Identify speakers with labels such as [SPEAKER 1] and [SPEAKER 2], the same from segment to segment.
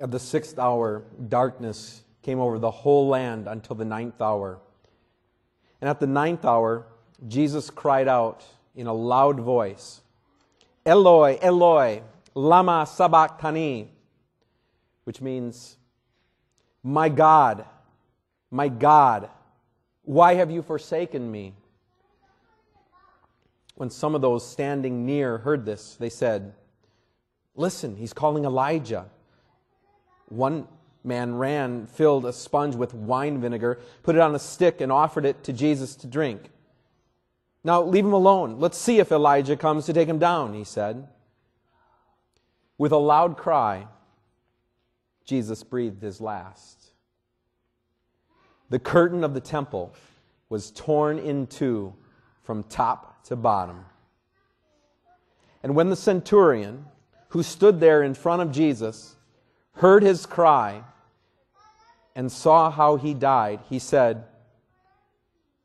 [SPEAKER 1] At the sixth hour, darkness came over the whole land until the ninth hour. And at the ninth hour, Jesus cried out in a loud voice, Eloi, Eloi, lama sabachthani, which means, My God, my God, why have you forsaken me? When some of those standing near heard this, they said, Listen, he's calling Elijah. One man ran, filled a sponge with wine vinegar, put it on a stick, and offered it to Jesus to drink. Now, leave him alone. Let's see if Elijah comes to take him down, he said. With a loud cry, Jesus breathed his last. The curtain of the temple was torn in two from top to bottom. And when the centurion, who stood there in front of Jesus, heard his cry and saw how he died, he said,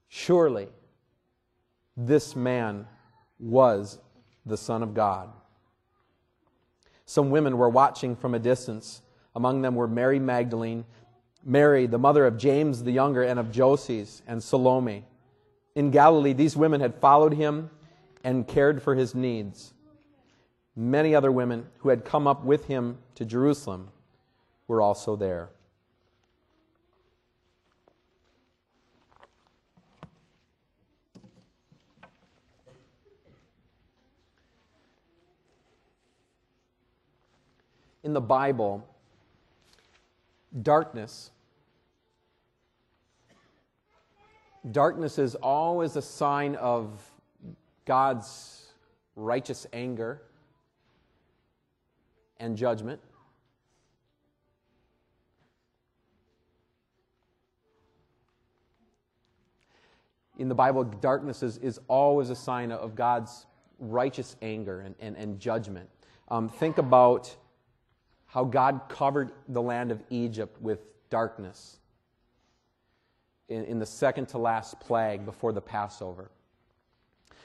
[SPEAKER 1] Surely this man was the Son of God. Some women were watching from a distance. Among them were Mary Magdalene, Mary, the mother of James the younger, and of Joses, and Salome. In Galilee, these women had followed him and cared for his needs. Many other women who had come up with him to Jerusalem were also there. In the Bible, darkness darkness is always a sign of God's righteous anger and judgment. In the Bible, darkness is, is always a sign of God's righteous anger and, and, and judgment. Um, think about how God covered the land of Egypt with darkness in, in the second to last plague before the Passover.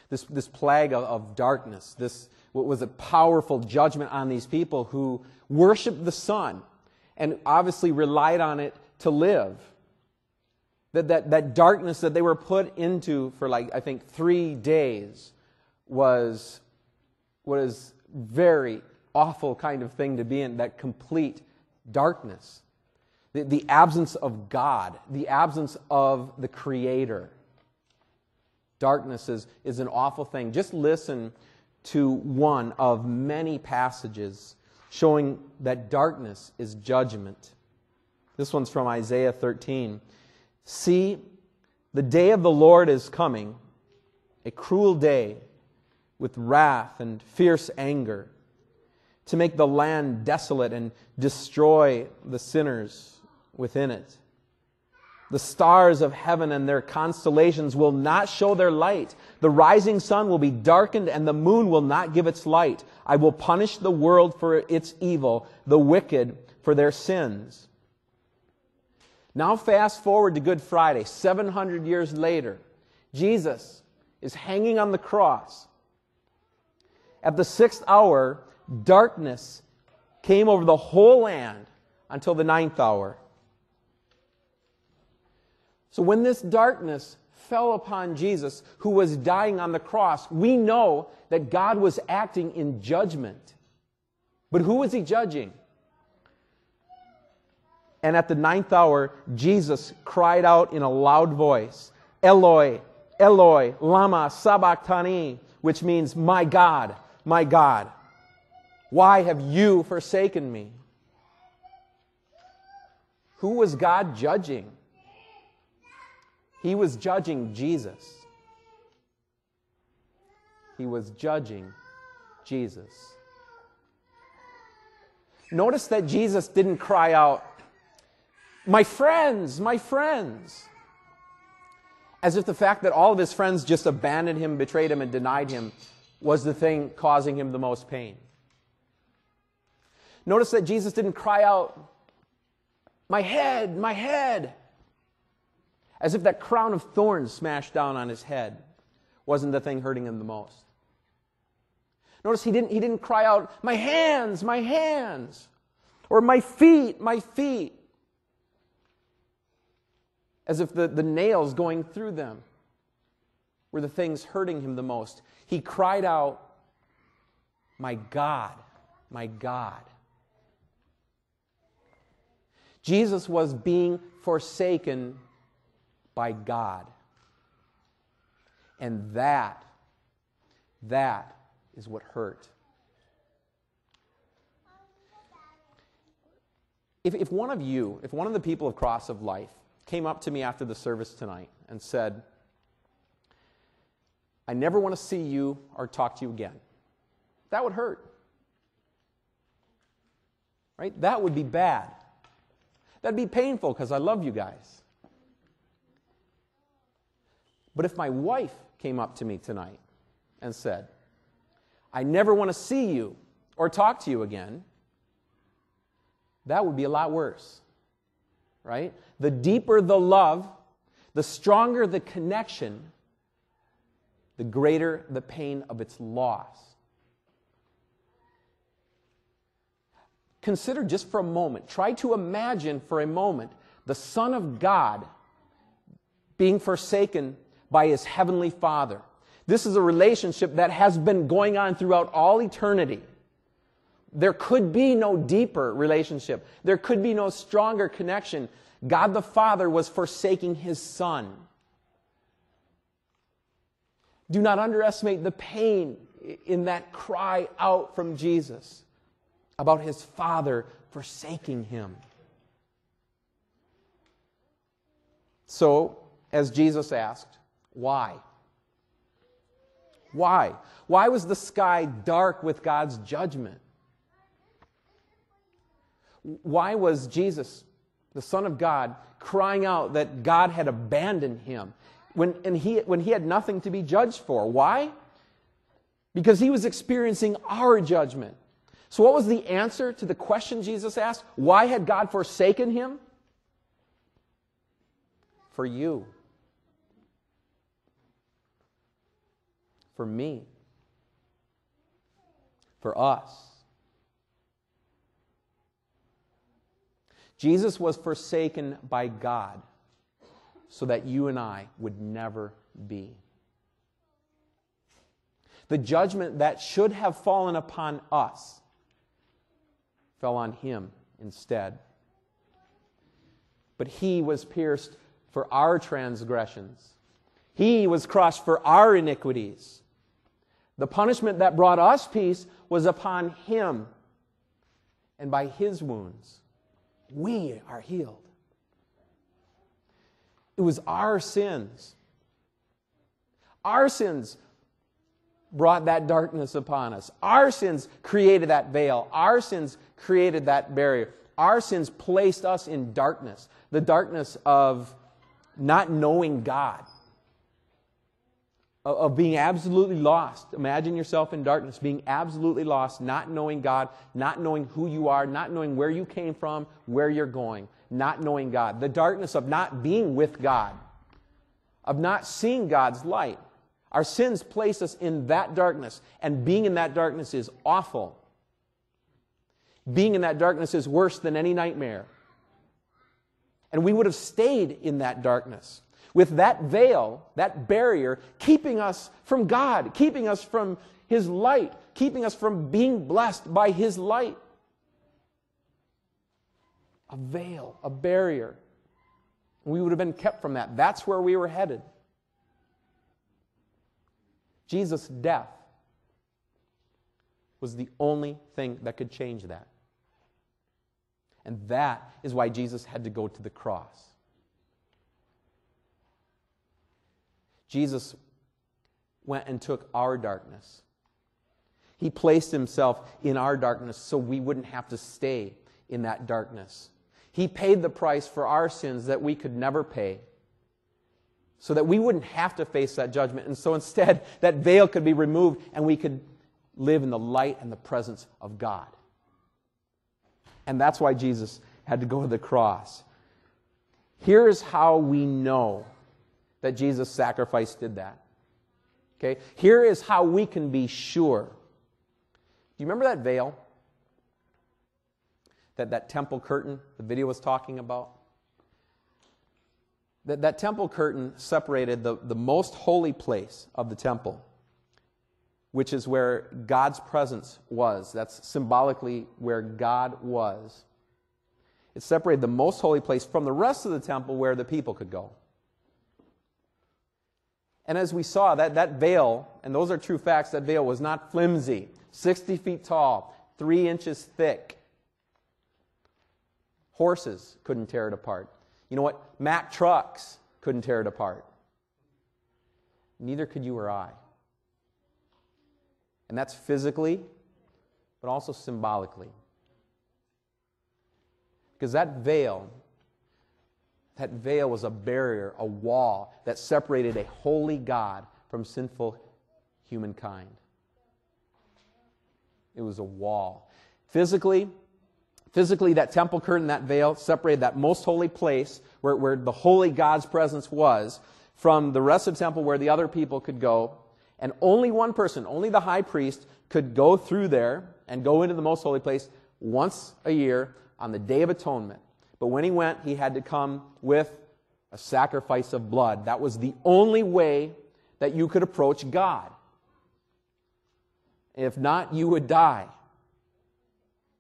[SPEAKER 1] This, this plague of, of darkness, this what was a powerful judgment on these people who worshiped the sun and obviously relied on it to live. That, that, that darkness that they were put into for like, I think, three days was, was very awful kind of thing to be in, that complete darkness. The, the absence of God, the absence of the Creator. Darkness is, is an awful thing. Just listen to one of many passages showing that darkness is judgment. This one's from Isaiah 13. See, the day of the Lord is coming, a cruel day with wrath and fierce anger, to make the land desolate and destroy the sinners within it. The stars of heaven and their constellations will not show their light. The rising sun will be darkened and the moon will not give its light. I will punish the world for its evil, the wicked for their sins. Now, fast forward to Good Friday, 700 years later. Jesus is hanging on the cross. At the sixth hour, darkness came over the whole land until the ninth hour. So when this darkness fell upon Jesus, who was dying on the cross, we know that God was acting in judgment. But who was he judging? And at the ninth hour, Jesus cried out in a loud voice, Eloi, Eloi, lama sabachthani, which means, My God, my God, why have you forsaken me? Who was God judging? He was judging Jesus. He was judging Jesus. Notice that Jesus didn't cry out, My friends, my friends. As if the fact that all of his friends just abandoned him, betrayed him, and denied him was the thing causing him the most pain. Notice that Jesus didn't cry out, My head, my head as if that crown of thorns smashed down on his head wasn't the thing hurting him the most. Notice he didn't, he didn't cry out, My hands, my hands. Or my feet, my feet. As if the, the nails going through them were the things hurting him the most. He cried out, My God, my God. Jesus was being forsaken by God. And that, that is what hurt. If, if one of you, if one of the people of Cross of Life came up to me after the service tonight and said, I never want to see you or talk to you again, that would hurt. Right? That would be bad. That'd be painful because I love you guys. But if my wife came up to me tonight and said, I never want to see you or talk to you again, that would be a lot worse. Right? The deeper the love, the stronger the connection, the greater the pain of its loss. Consider just for a moment, try to imagine for a moment the Son of God being forsaken by his heavenly Father. This is a relationship that has been going on throughout all eternity. There could be no deeper relationship. There could be no stronger connection. God the Father was forsaking his Son. Do not underestimate the pain in that cry out from Jesus about his Father forsaking him. So, as Jesus asked, why? Why? Why was the sky dark with God's judgment? Why was Jesus, the Son of God, crying out that God had abandoned him when, and he, when he had nothing to be judged for? Why? Because he was experiencing our judgment. So, what was the answer to the question Jesus asked? Why had God forsaken him? For you. For me. For us. Jesus was forsaken by God so that you and I would never be. The judgment that should have fallen upon us fell on him instead. But he was pierced for our transgressions, he was crushed for our iniquities. The punishment that brought us peace was upon him, and by his wounds, we are healed. It was our sins. Our sins brought that darkness upon us. Our sins created that veil. Our sins created that barrier. Our sins placed us in darkness the darkness of not knowing God of being absolutely lost. Imagine yourself in darkness, being absolutely lost, not knowing God, not knowing who you are, not knowing where you came from, where you're going, not knowing God. The darkness of not being with God, of not seeing God's light. Our sins place us in that darkness, and being in that darkness is awful. Being in that darkness is worse than any nightmare. And we would have stayed in that darkness with that veil, that barrier, keeping us from God, keeping us from His light, keeping us from being blessed by His light. A veil, a barrier. We would have been kept from that. That's where we were headed. Jesus' death was the only thing that could change that. And that is why Jesus had to go to the cross. Jesus went and took our darkness. He placed himself in our darkness so we wouldn't have to stay in that darkness. He paid the price for our sins that we could never pay so that we wouldn't have to face that judgment. And so instead, that veil could be removed and we could live in the light and the presence of God. And that's why Jesus had to go to the cross. Here's how we know that Jesus' sacrifice did that. Okay? Here is how we can be sure. Do you remember that veil? that, that temple curtain the video was talking about. That, that temple curtain separated the, the most holy place of the temple, which is where God's presence was. That's symbolically where God was. It separated the most holy place from the rest of the temple where the people could go. And as we saw, that, that veil, and those are true facts, that veil was not flimsy, 60 feet tall, three inches thick. Horses couldn't tear it apart. You know what? Mack trucks couldn't tear it apart. Neither could you or I. And that's physically, but also symbolically. Because that veil, that veil was a barrier, a wall that separated a holy God from sinful humankind. It was a wall. Physically, physically, that temple curtain, that veil, separated that most holy place where, where the holy God's presence was from the rest of the temple where the other people could go. And only one person, only the high priest, could go through there and go into the most holy place once a year on the Day of Atonement. But when he went, he had to come with a sacrifice of blood. That was the only way that you could approach God. If not, you would die.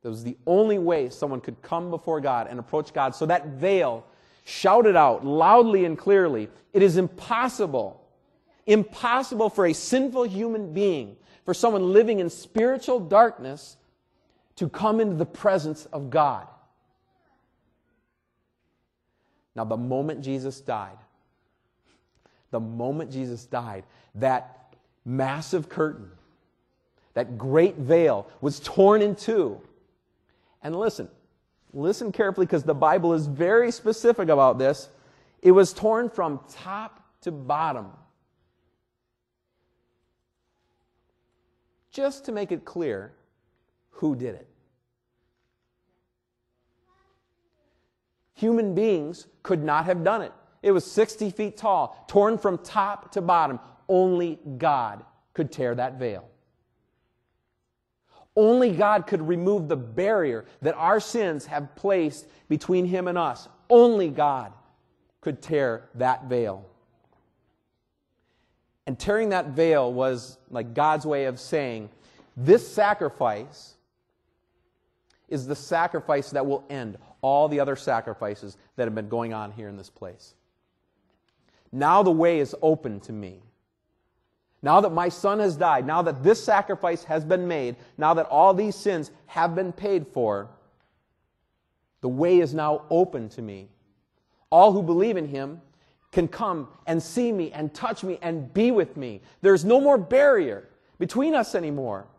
[SPEAKER 1] That was the only way someone could come before God and approach God. So that veil shouted out loudly and clearly it is impossible, impossible for a sinful human being, for someone living in spiritual darkness, to come into the presence of God. Now, the moment Jesus died, the moment Jesus died, that massive curtain, that great veil was torn in two. And listen, listen carefully because the Bible is very specific about this. It was torn from top to bottom. Just to make it clear who did it. Human beings could not have done it. It was 60 feet tall, torn from top to bottom. Only God could tear that veil. Only God could remove the barrier that our sins have placed between Him and us. Only God could tear that veil. And tearing that veil was like God's way of saying, This sacrifice is the sacrifice that will end all the other sacrifices that have been going on here in this place. Now the way is open to me. Now that my son has died, now that this sacrifice has been made, now that all these sins have been paid for, the way is now open to me. All who believe in him can come and see me and touch me and be with me. There's no more barrier between us anymore.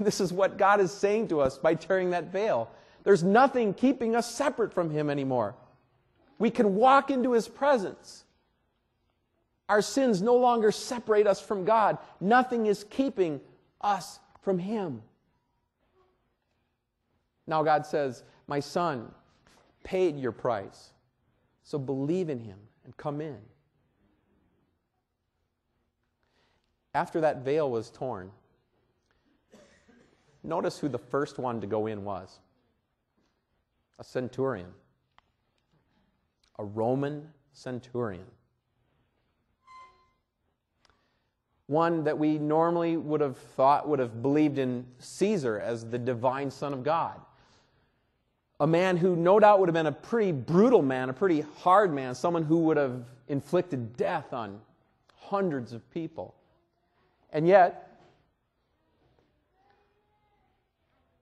[SPEAKER 1] This is what God is saying to us by tearing that veil. There's nothing keeping us separate from him anymore. We can walk into his presence. Our sins no longer separate us from God. Nothing is keeping us from Him. Now, God says, My son paid your price. So believe in Him and come in. After that veil was torn, notice who the first one to go in was a centurion, a Roman centurion. one that we normally would have thought would have believed in Caesar as the divine Son of God. A man who no doubt would have been a pretty brutal man, a pretty hard man, someone who would have inflicted death on hundreds of people. And yet,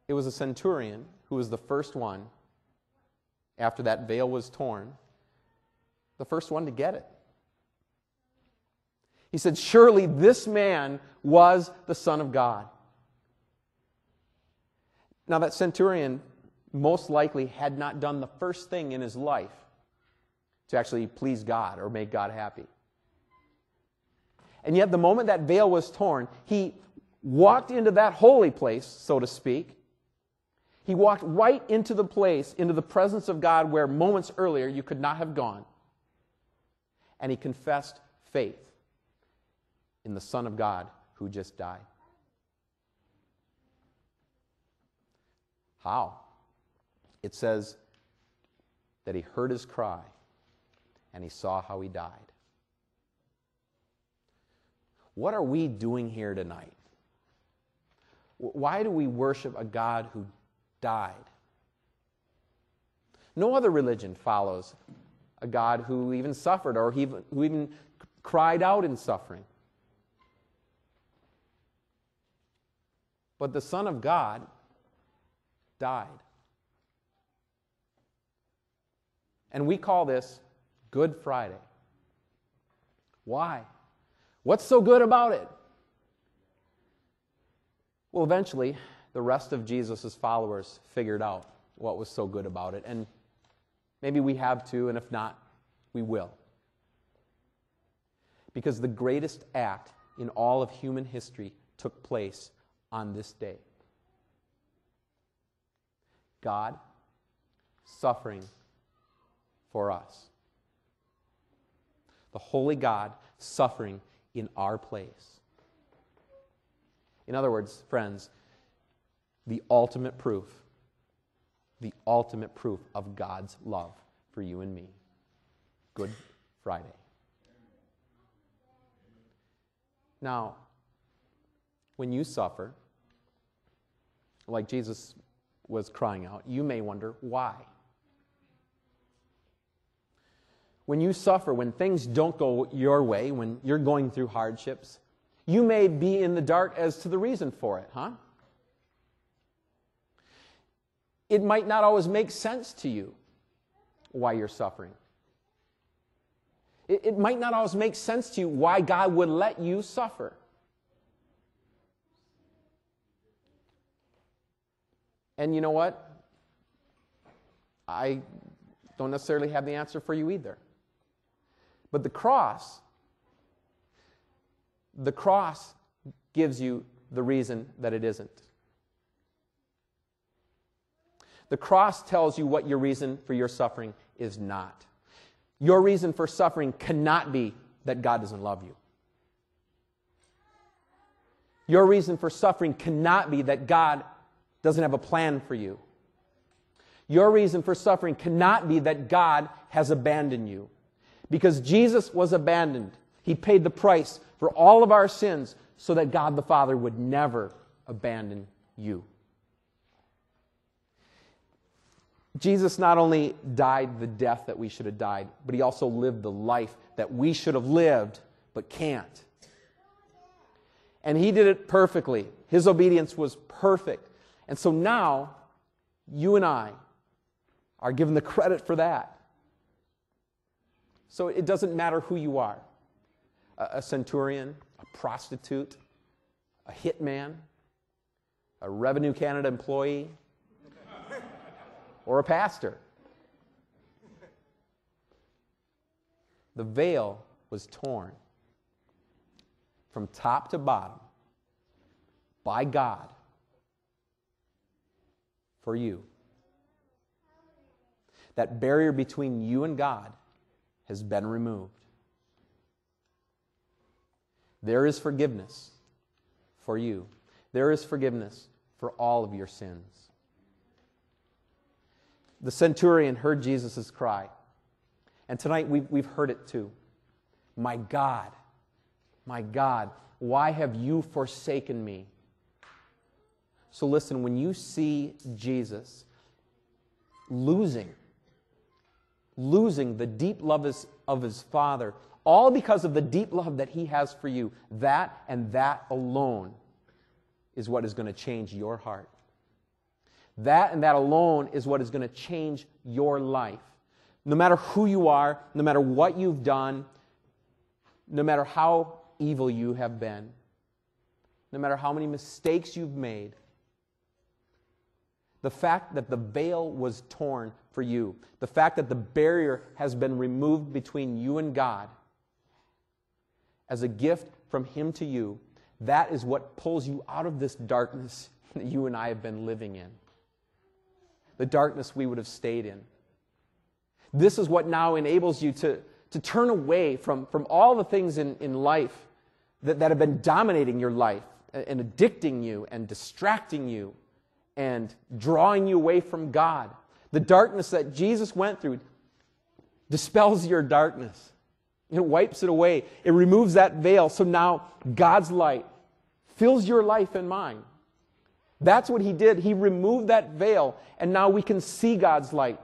[SPEAKER 1] it was a centurion who was the first one, after that veil was torn, the first one to get it. He said, Surely this man was the Son of God. Now, that centurion most likely had not done the first thing in his life to actually please God or make God happy. And yet, the moment that veil was torn, he walked into that holy place, so to speak. He walked right into the place, into the presence of God where moments earlier you could not have gone. And he confessed faith in the Son of God who just died. How? it says that he heard his cry and he saw how he died. What are we doing here tonight? Why do we worship a God who died? No other religion follows a God who even suffered or who even cried out in suffering. But the Son of God died. And we call this Good Friday. Why? What's so good about it? Well, eventually, the rest of Jesus' followers figured out what was so good about it. And maybe we have too, and if not, we will. Because the greatest act in all of human history took place on this day God suffering for us. The Holy God suffering in our place. In other words, friends, the ultimate proof, the ultimate proof of God's love for you and me. Good Friday. Now, when you suffer, like Jesus was crying out, you may wonder why. When you suffer, when things don't go your way, when you're going through hardships, you may be in the dark as to the reason for it, huh? It might not always make sense to you why you're suffering. It, it might not always make sense to you why God would let you suffer. And you know what? I don't necessarily have the answer for you either. But the cross, the cross gives you the reason that it isn't. The cross tells you what your reason for your suffering is not. Your reason for suffering cannot be that God doesn't love you. Your reason for suffering cannot be that God doesn't have a plan for you. Your reason for suffering cannot be that God has abandoned you. Because Jesus was abandoned. He paid the price for all of our sins so that God the Father would never abandon you. Jesus not only died the death that we should have died, but he also lived the life that we should have lived but can't. And he did it perfectly. His obedience was perfect. And so now, you and I are given the credit for that. So it doesn't matter who you are a, centurion, a prostitute, a hitman, a Revenue Canada employee, or a pastor. The veil was torn from top to bottom by God for you. That barrier between you and God has been removed. There is forgiveness for you. There is forgiveness for all of your sins. The centurion heard Jesus' cry. And tonight we've, we've heard it too. My God, my God, why have you forsaken me? So listen, when you see Jesus losing, losing the deep love of his Father, all because of the deep love that he has for you, that and that alone is what is going to change your heart. That and that alone is what is going to change your life. No matter who you are, no matter what you've done, no matter how evil you have been, no matter how many mistakes you've made, the fact that the veil was torn for you, the fact that the barrier has been removed between you and God as a gift from Him to you, that is what pulls you out of this darkness that you and I have been living in. The darkness we would have stayed in. This is what now enables you to, to turn away from, from all the things in, in life that, that have been dominating your life and addicting you and distracting you and drawing you away from God. The darkness that Jesus went through dispels your darkness. It wipes it away. It removes that veil. So now God's light fills your life and mine. That's what he did. He removed that veil, and now we can see God's light.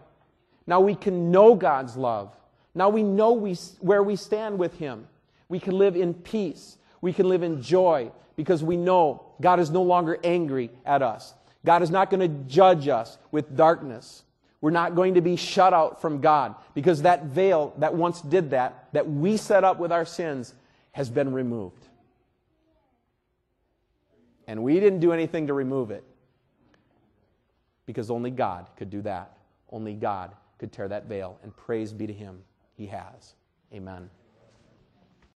[SPEAKER 1] Now we can know God's love. Now we know we, where we stand with him. We can live in peace. We can live in joy because we know God is no longer angry at us. God is not going to judge us with darkness. We're not going to be shut out from God because that veil that once did that, that we set up with our sins, has been removed. And we didn't do anything to remove it because only God could do that. Only God could tear that veil. And praise be to Him, He has. Amen.